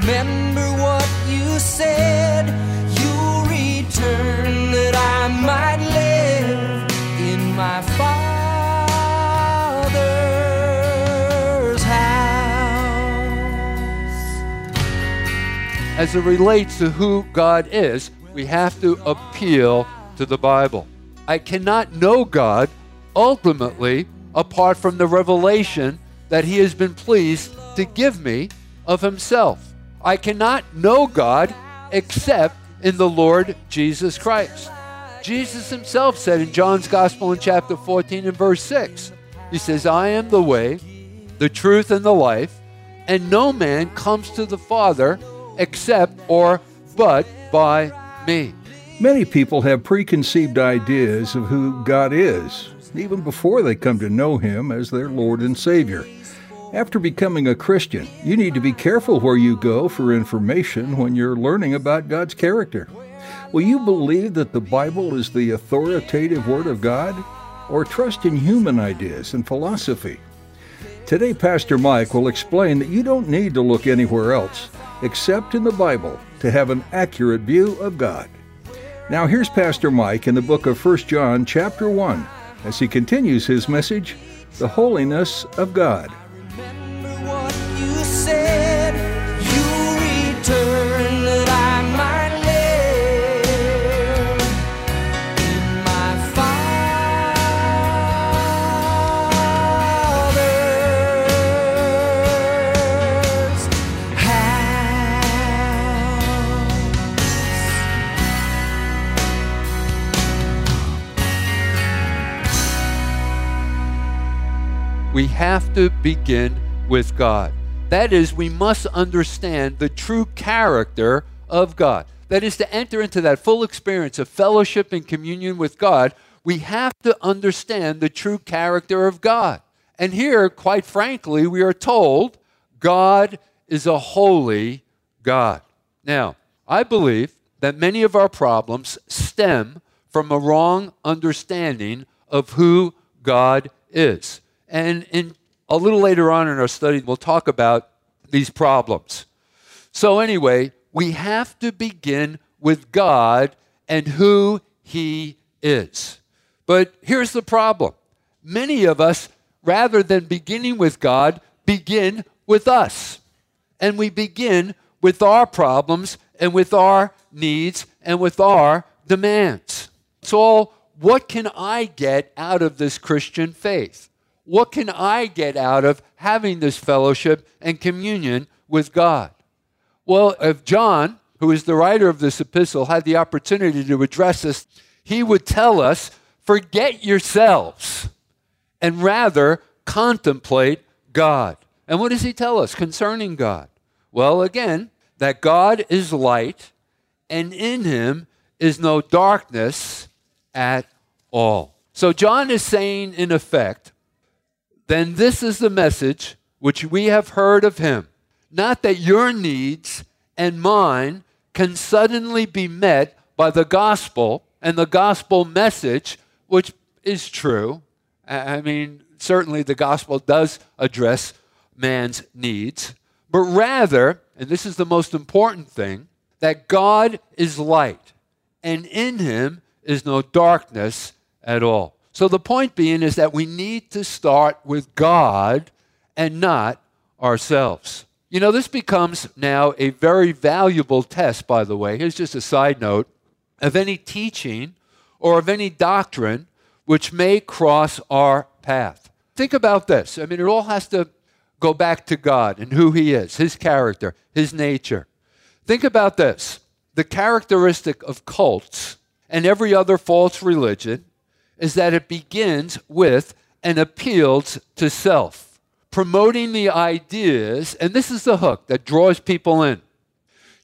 Remember what you said. You'll return that I might live in my Father's house. as it relates to who God is, we have to appeal to the Bible. I cannot know God ultimately apart from the revelation that He has been pleased to give me of Himself. I cannot know God except in the Lord Jesus Christ. Jesus Himself said in John's Gospel in chapter 14 and verse 6, He says, I am the way, the truth, and the life, and no man comes to the Father except or but by me. Many people have preconceived ideas of who God is, even before they come to know Him as their Lord and Savior. After becoming a Christian, you need to be careful where you go for information when you're learning about God's character. Will you believe that the Bible is the authoritative Word of God, or trust in human ideas and philosophy? Today, Pastor Mike will explain that you don't need to look anywhere else except in the Bible to have an accurate view of God. Now, here's Pastor Mike in the book of 1 John, chapter 1, as he continues his message, The Holiness of God. We have to begin with God. That is, we must understand the true character of God. That is, to enter into that full experience of fellowship and communion with God, we have to understand the true character of God. And here, quite frankly, we are told God is a holy God. Now, I believe that many of our problems stem from a wrong understanding of who God is. And in a little later on in our study, we'll talk about these problems. So, anyway, we have to begin with God and who He is. But here's the problem many of us, rather than beginning with God, begin with us. And we begin with our problems and with our needs and with our demands. All what can I get out of this Christian faith? What can I get out of having this fellowship and communion with God? Well, if John, who is the writer of this epistle, had the opportunity to address us, he would tell us forget yourselves and rather contemplate God. And what does he tell us concerning God? Well, again, that God is light and in him is no darkness at all. So John is saying, in effect, then this is the message which we have heard of him. Not that your needs and mine can suddenly be met by the gospel and the gospel message, which is true. I mean, certainly the gospel does address man's needs, but rather, and this is the most important thing, that God is light, and in him is no darkness at all. So the point being is that we need to start with God and not ourselves. You know, this becomes now a very valuable test, by the way. Here's just a side note of any teaching or of any doctrine which may cross our path. Think about this. I mean, it all has to go back to God and who He is, His character, His nature. Think about this the characteristic of cults and every other false religion is that it begins with and appeals to self. promoting the ideas, and this is the hook that draws people in.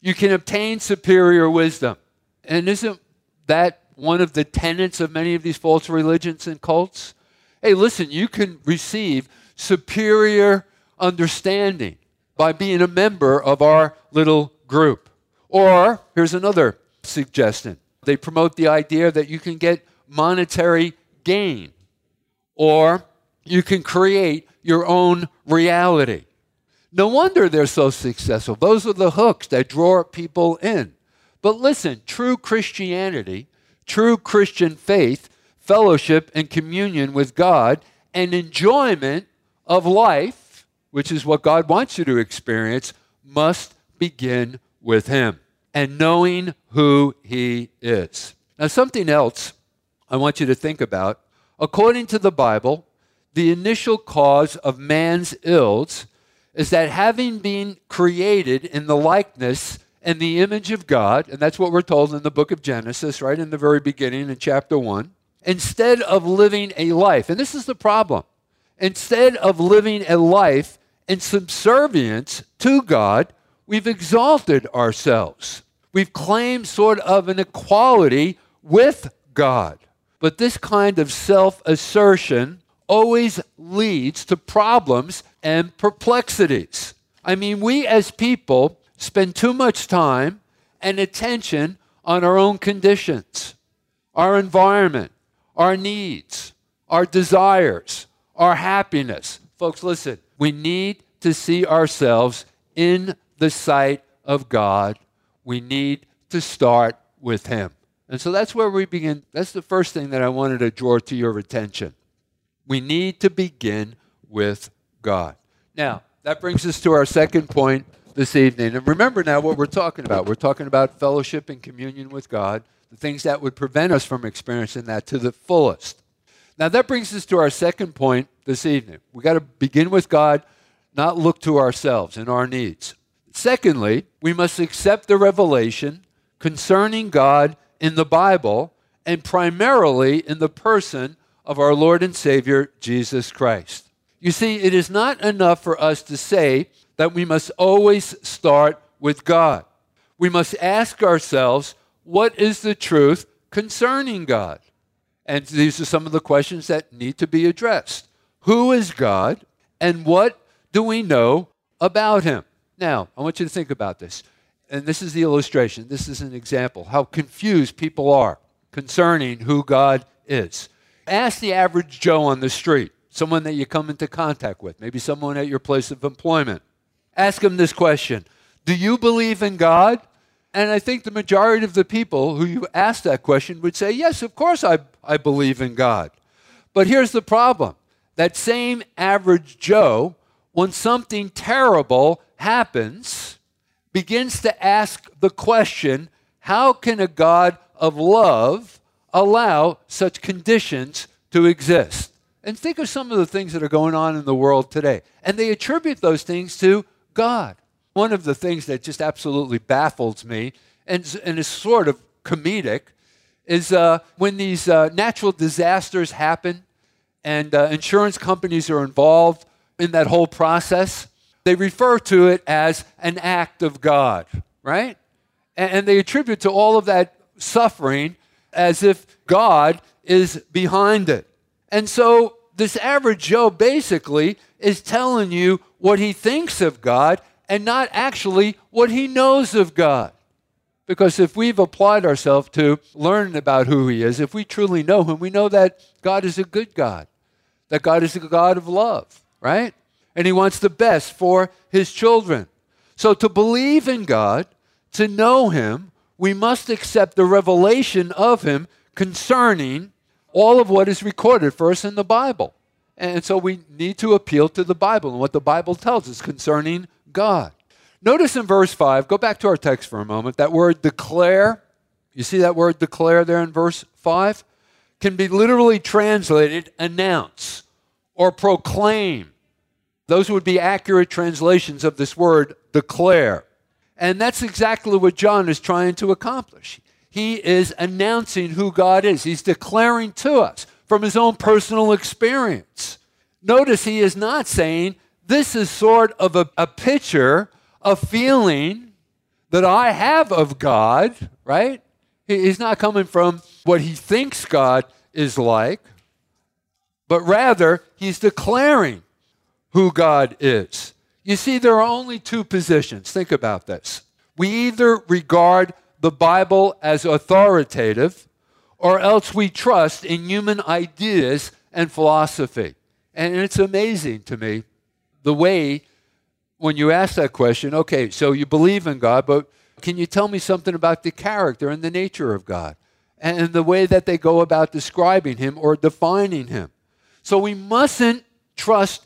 You can obtain superior wisdom. And isn't that one of the tenets of many of these false religions and cults? Hey, listen, you can receive superior understanding by being a member of our little group. Or here's another suggestion they promote the idea that you can get monetary gain, or you can create your own reality. No wonder they're so successful. Those are the hooks that draw people in. But listen, true Christianity, true Christian faith, fellowship and communion with God, and enjoyment of life, which is what God wants you to experience, must begin with Him and knowing who He is. Now, something else I want you to think about. According to the Bible, the initial cause of man's ills is that having been created in the likeness and the image of God, and that's what we're told in the book of Genesis, right in the very beginning in chapter 1, instead of living a life, and this is the problem, instead of living a life in subservience to God, we've exalted ourselves. We've claimed sort of an equality with God. But this kind of self assertion always leads to problems and perplexities. I mean, we as people spend too much time and attention on our own conditions, our environment, our needs, our desires, our happiness. Folks, listen, we need to see ourselves in the sight of God. We need to start with Him. And so that's where we begin. That's the first thing that I wanted to draw to your attention. We need to begin with God. Now, that brings us to our second point this evening. And remember now what we're talking about. We're talking about fellowship and communion with God, the things that would prevent us from experiencing that to the fullest. Now, that brings us to our second point this evening. we got to begin with God, not look to ourselves and our needs. Secondly, we must accept the revelation concerning God in the Bible and primarily in the person of our Lord and Savior, Jesus Christ. You see, it is not enough for us to say that we must always start with God. We must ask ourselves, what is the truth concerning God? And these are some of the questions that need to be addressed. Who is God, and what do we know about him? Now, I want you to think about this and this is the illustration, this is an example, how confused people are concerning who God is. Ask the average Joe on the street, someone that you come into contact with, maybe someone at your place of employment. Ask them this question Do you believe in God? And I think the majority of the people who you ask that question would say, Yes, of course I, I believe in God. But here's the problem that same average Joe, when something terrible happens, begins to ask the question how can a God of love allow such conditions to exist? And think of some of the things that are going on in the world today. And they attribute those things to God. One of the things that just absolutely baffles me and, and is sort of comedic is uh, when these uh, natural disasters happen and uh, insurance companies are involved in that whole process they refer to it as an act of God, right? And, they attribute to all of that suffering as if God is behind it. And so this average Joe basically is telling you what he thinks of God and not actually what he knows of God. Because if we've applied ourselves to learning about who he is, if we truly know him, we know that God is a good God, that God is a God of love, right? And He wants the best for His children. So, to believe in God, to know Him, we must accept the revelation of Him concerning all of what is recorded for us in the Bible. And so we need to appeal to the Bible and what the Bible tells us concerning God. Notice in verse 5, go back to our text for a moment, that word declare. You see that word declare there in verse 5? Can be literally translated announce or proclaim those would be accurate translations of this word, declare. And that's exactly what John is trying to accomplish. He is announcing who God is, he's declaring to us from his own personal experience. Notice he is not saying, This is sort of a, a picture, a feeling that I have of God, right? He- He's not coming from what he thinks God is like, but rather he's declaring who God is. You see, there are only two positions. Think about this. We either regard the Bible as authoritative, or else we trust in human ideas and philosophy. And it's amazing to me the way when you ask that question, okay, so you believe in God, but can you tell me something about the character and the nature of God and the way that they go about describing Him or defining Him? So we mustn't trust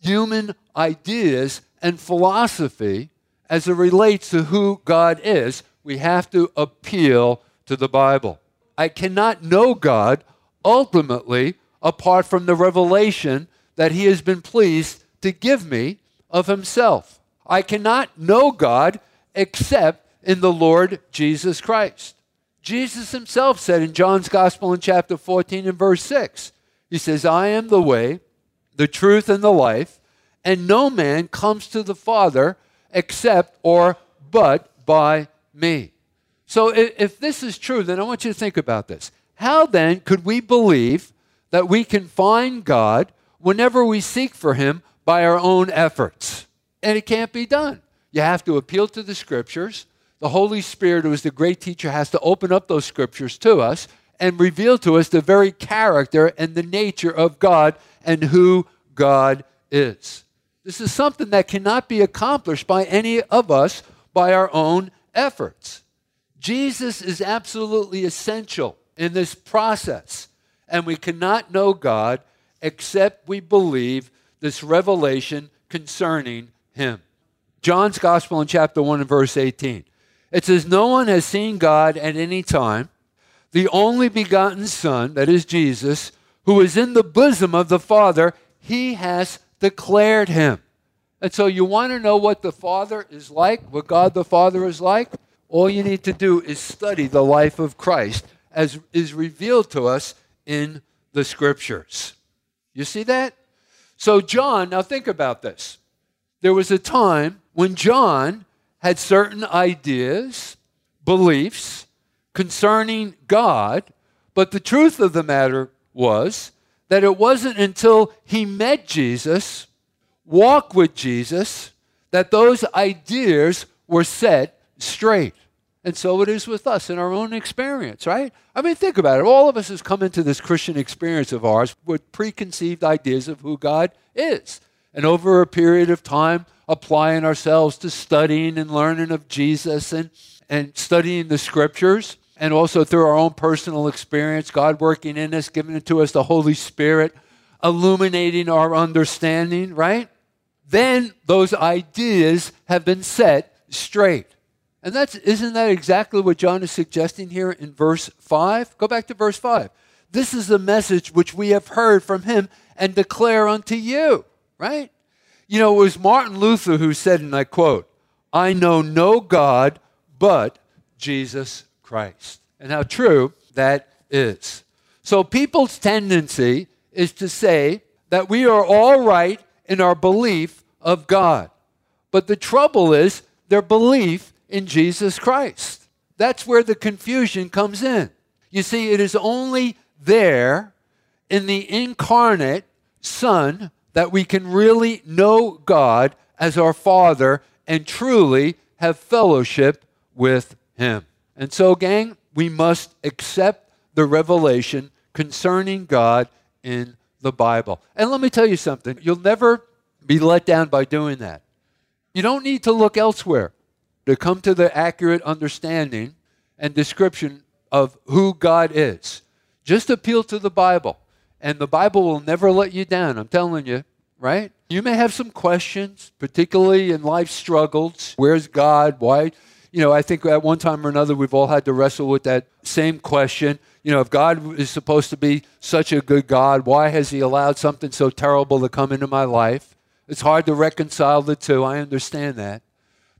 human ideas and philosophy as it relates to who God is. We have to appeal to the Bible. I cannot know God ultimately apart from the revelation that He has been pleased to give me of Himself. I cannot know God except in the Lord Jesus Christ. Jesus Himself said in John's Gospel in chapter 14 and verse 6, He says, I am the way, the truth, and the life, and no man comes to the Father except or but by me. So if this is true, then I want you to think about this. How then could we believe that we can find God whenever we seek for Him by our own efforts? And it can't be done. You have to appeal to the Scriptures. The Holy Spirit, who is the great teacher, has to open up those Scriptures to us and reveal to us the very character and the nature of God and who God is. This is something that cannot be accomplished by any of us by our own efforts. Jesus is absolutely essential in this process, and we cannot know God except we believe this revelation concerning Him. John's Gospel in chapter 1 and verse 18. It says, No one has seen God at any time. The only begotten Son, that is Jesus, who is in the bosom of the Father, he has declared him. And so you want to know what the Father is like, what God the Father is like? All you need to do is study the life of Christ as is revealed to us in the Scriptures. You see that? So, John, now think about this. There was a time when John had certain ideas, beliefs concerning God, but the truth of the matter was that it wasn't until he met Jesus, walked with Jesus, that those ideas were set straight. And so it is with us in our own experience, right? I mean, think about it. All of us has come into this Christian experience of ours with preconceived ideas of who God is. And over a period of time, applying ourselves to studying and learning of Jesus and, and studying the scriptures, and also through our own personal experience, God working in us, giving it to us the Holy Spirit, illuminating our understanding, right? Then those ideas have been set straight. And that's isn't that exactly what John is suggesting here in verse 5? Go back to verse 5. This is the message which we have heard from him and declare unto you, right? You know, it was Martin Luther who said, and I quote, I know no God but Jesus Christ. And how true that is. So people's tendency is to say that we are all right in our belief of God. But the trouble is their belief in Jesus Christ. That's where the confusion comes in. You see, it is only there in the incarnate Son that we can really know God as our Father and truly have fellowship with Him. And so, gang, we must accept the revelation concerning God in the Bible. And let me tell you something you'll never be let down by doing that. You don't need to look elsewhere to come to the accurate understanding and description of who God is. Just appeal to the Bible, and the Bible will never let you down. I'm telling you, right? You may have some questions, particularly in life struggles. Where's God? Why? You know, I think at one time or another we've all had to wrestle with that same question. You know, if God is supposed to be such a good God, why has He allowed something so terrible to come into my life? It's hard to reconcile the two. I understand that.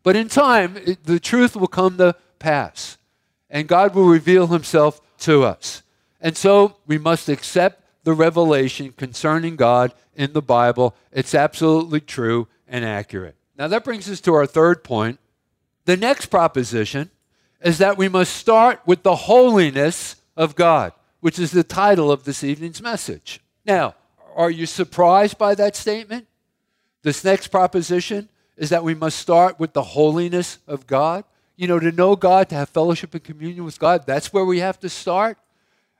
But in time, it, the truth will come to pass, and God will reveal Himself to us. And so we must accept the revelation concerning God in the Bible. It's absolutely true and accurate. Now, that brings us to our third point. The next proposition is that we must start with the holiness of God, which is the title of this evening's message. Now, are you surprised by that statement? This next proposition is that we must start with the holiness of God. You know, to know God, to have fellowship and communion with God, that's where we have to start.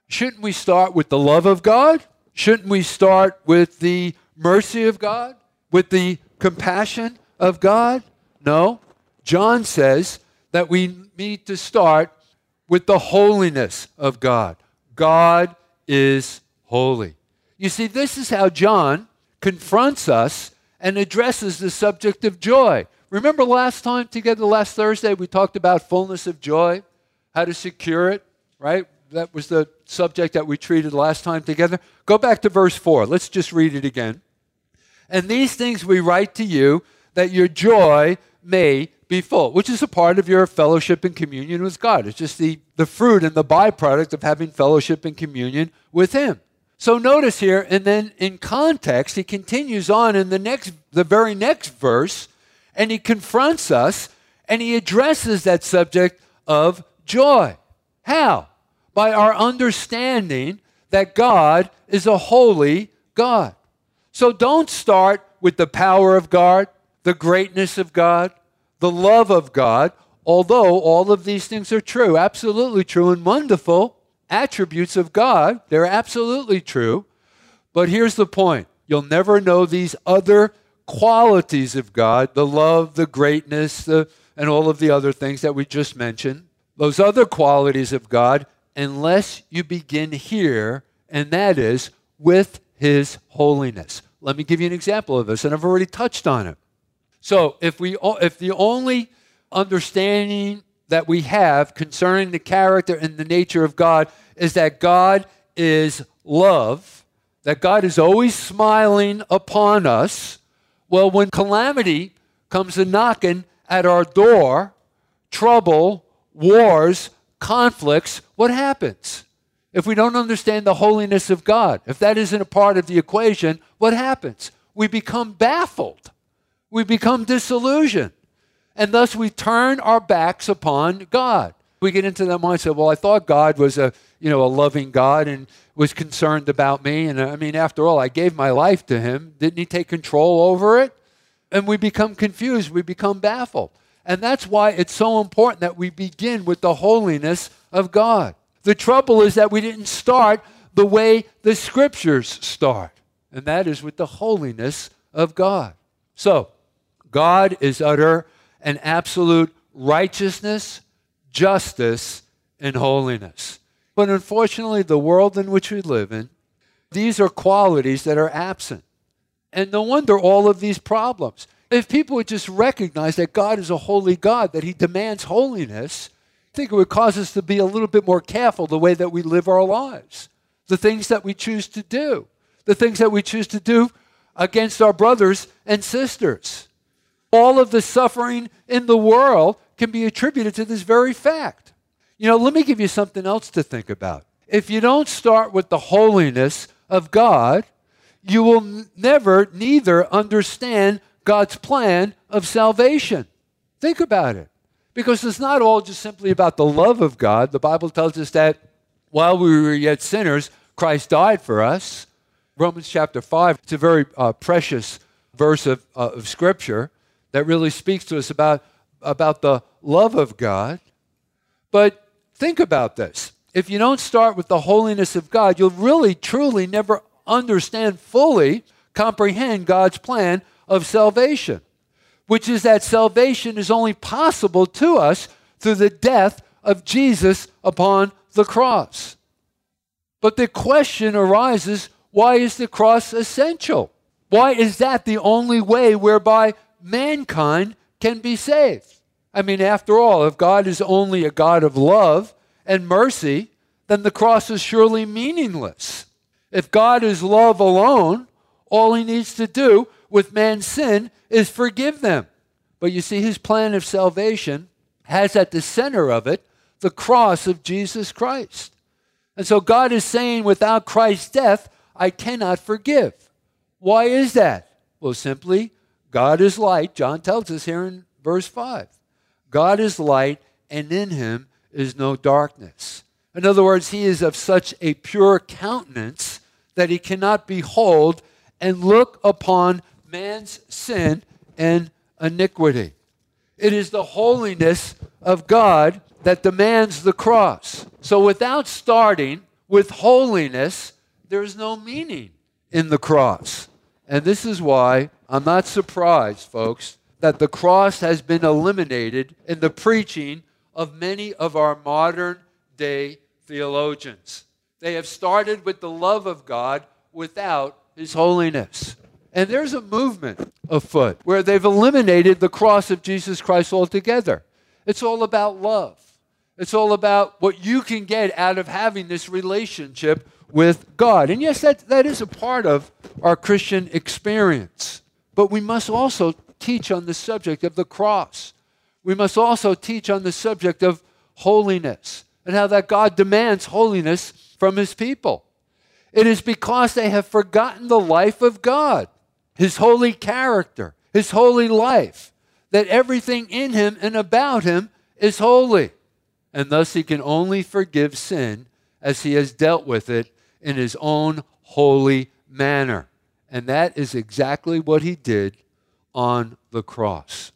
Shouldn't we start with the love of God? Shouldn't we start with the mercy of God? With the compassion of God? No. John says that we need to start with the holiness of God. God is holy. You see, this is how John confronts us and addresses the subject of joy. Remember last time together, last Thursday, we talked about fullness of joy, how to secure it, right? That was the subject that we treated last time together. Go back to verse 4. Let's just read it again. And these things we write to you that your joy may be full, which is a part of your fellowship and communion with God. It's just the, the fruit and the byproduct of having fellowship and communion with Him. So notice here, and then in context, he continues on in the next, the very next verse, and he confronts us and he addresses that subject of joy. How? By our understanding that God is a holy God. So don't start with the power of God, the greatness of God, the love of God, although all of these things are true, absolutely true and wonderful attributes of God. They're absolutely true. But here's the point you'll never know these other qualities of God the love, the greatness, the, and all of the other things that we just mentioned. Those other qualities of God, unless you begin here, and that is with His holiness. Let me give you an example of this, and I've already touched on it. So, if we, if the only understanding that we have concerning the character and the nature of God is that God is love, that God is always smiling upon us. Well, when calamity comes a knocking at our door, trouble, wars, conflicts, what happens? If we don't understand the holiness of God, if that isn't a part of the equation, what happens? We become baffled. We become disillusioned and thus we turn our backs upon God. We get into that mindset, well, I thought God was a, you know, a loving God and was concerned about me. And uh, I mean, after all, I gave my life to him. Didn't he take control over it? And we become confused, we become baffled. And that's why it's so important that we begin with the holiness of God. The trouble is that we didn't start the way the scriptures start, and that is with the holiness of God. So, God is utter and absolute righteousness, justice, and holiness. But unfortunately, the world in which we live in, these are qualities that are absent. And no wonder all of these problems. If people would just recognize that God is a holy God, that He demands holiness, I think it would cause us to be a little bit more careful the way that we live our lives, the things that we choose to do, the things that we choose to do against our brothers and sisters. All of the suffering in the world can be attributed to this very fact. You know, let me give you something else to think about. If you don't start with the holiness of God, you will never neither understand God's plan of salvation. Think about it. Because it's not all just simply about the love of God. The Bible tells us that while we were yet sinners, Christ died for us. Romans chapter 5, it's a very uh, precious verse of, uh, of Scripture that really speaks to us about, about the love of God. But think about this. If you don't start with the holiness of God, you'll really, truly never understand fully, comprehend God's plan of salvation, which is that salvation is only possible to us through the death of Jesus upon the cross. But the question arises why is the cross essential? Why is that the only way whereby mankind can be saved. I mean, after all, if God is only a God of love and mercy, then the cross is surely meaningless. If God is love alone, all he needs to do with man's sin is forgive them. But you see, his plan of salvation has at the center of it the cross of Jesus Christ. And so God is saying, without Christ's death, I cannot forgive. Why is that? Well, simply, God is light. John tells us here in verse 5. God is light, and in him is no darkness. In other words, he is of such a pure countenance that he cannot behold and look upon man's sin and iniquity. It is the holiness of God that demands the cross. So without starting with holiness, there is no meaning in the cross. And this is why I'm not surprised, folks, that the cross has been eliminated in the preaching of many of our modern day theologians. They have started with the love of God without his holiness. And there's a movement afoot where they've eliminated the cross of Jesus Christ altogether. It's all about love. It's all about what you can get out of having this relationship with God. And yes, that, that is a part of our Christian experience. But we must also teach on the subject of the cross. We must also teach on the subject of holiness and how that God demands holiness from his people. It is because they have forgotten the life of God, his holy character, his holy life, that everything in him and about him is holy. And thus he can only forgive sin as he has dealt with it in his own holy manner. And that is exactly what he did on the cross.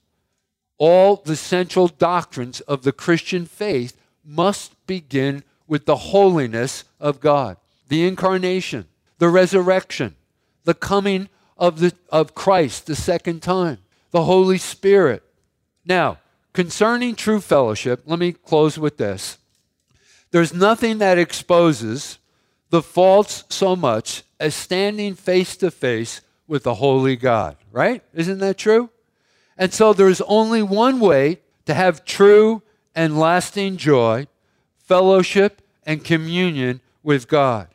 All the central doctrines of the Christian faith must begin with the holiness of God the incarnation, the resurrection, the coming of, the, of Christ the second time, the Holy Spirit. Now, concerning true fellowship, let me close with this. There's nothing that exposes the faults so much as standing face to face with the holy God, right? Isn't that true? And so there's only one way to have true and lasting joy, fellowship, and communion with God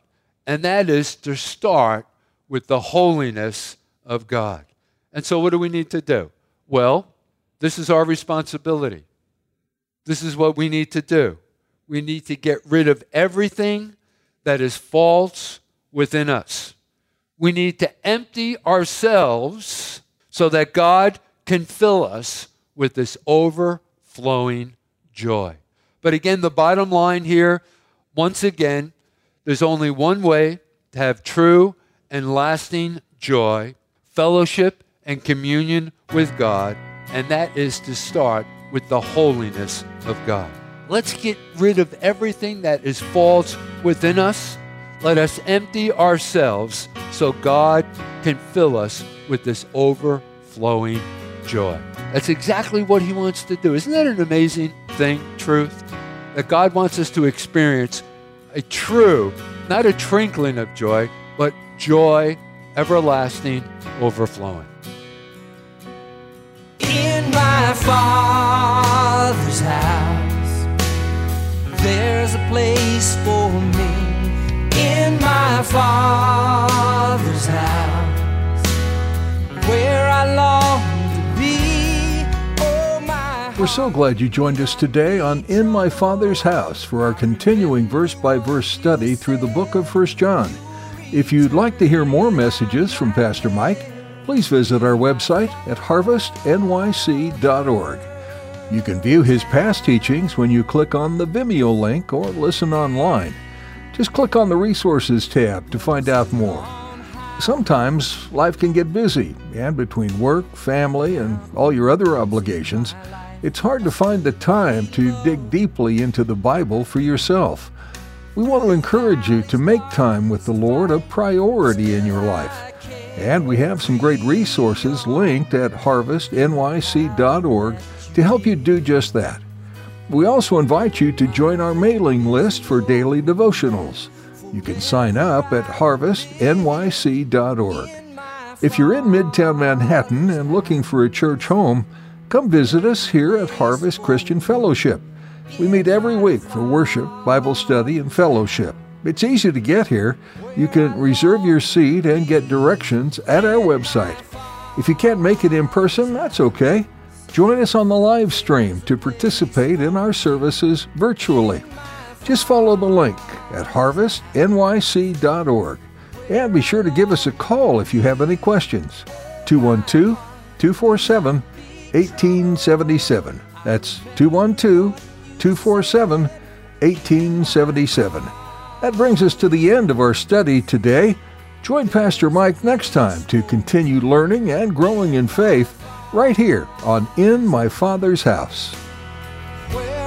and that is to start with the holiness of God. And so, what do we need to do? Well, this is our responsibility. This is what we need to do. We need to get rid of everything that is false within us. We need to empty ourselves so that God can fill us with this overflowing joy. But again, the bottom line here, once again, there's only one way to have true and lasting joy, fellowship, and communion with God, and that is to start with the holiness of God. Let's get rid of everything that is false within us. Let us empty ourselves so God can fill us with this overflowing joy. That's exactly what He wants to do. Isn't that an amazing thing, truth? That God wants us to experience a true, not a trinkling of joy, but joy everlasting, overflowing. In my Father's house, there's a place for me. In my Father's house, where I long to be. Oh, We're so glad you joined us today on In My Father's House for our continuing verse by verse study through the book of 1 John. If you'd like to hear more messages from Pastor Mike, please visit our website at harvestnyc.org. You can view his past teachings when you click on the Vimeo link or listen online. Just click on the Resources tab to find out more. Sometimes life can get busy, and between work, family, and all your other obligations, it's hard to find the time to dig deeply into the Bible for yourself. We want to encourage you to make time with the Lord a priority in your life. And we have some great resources linked at harvestnyc.org to help you do just that. We also invite you to join our mailing list for daily devotionals. You can sign up at harvestnyc.org. If you're in Midtown Manhattan and looking for a church home, come visit us here at Harvest Christian Fellowship. We meet every week for worship, Bible study, and fellowship. It's easy to get here. You can reserve your seat and get directions at our website. If you can't make it in person, that's okay. Join us on the live stream to participate in our services virtually. Just follow the link at harvestnyc.org. And be sure to give us a call if you have any questions. 212 247 1877. That's 212 247 1877. That brings us to the end of our study today. Join Pastor Mike next time to continue learning and growing in faith right here on In My Father's House. Where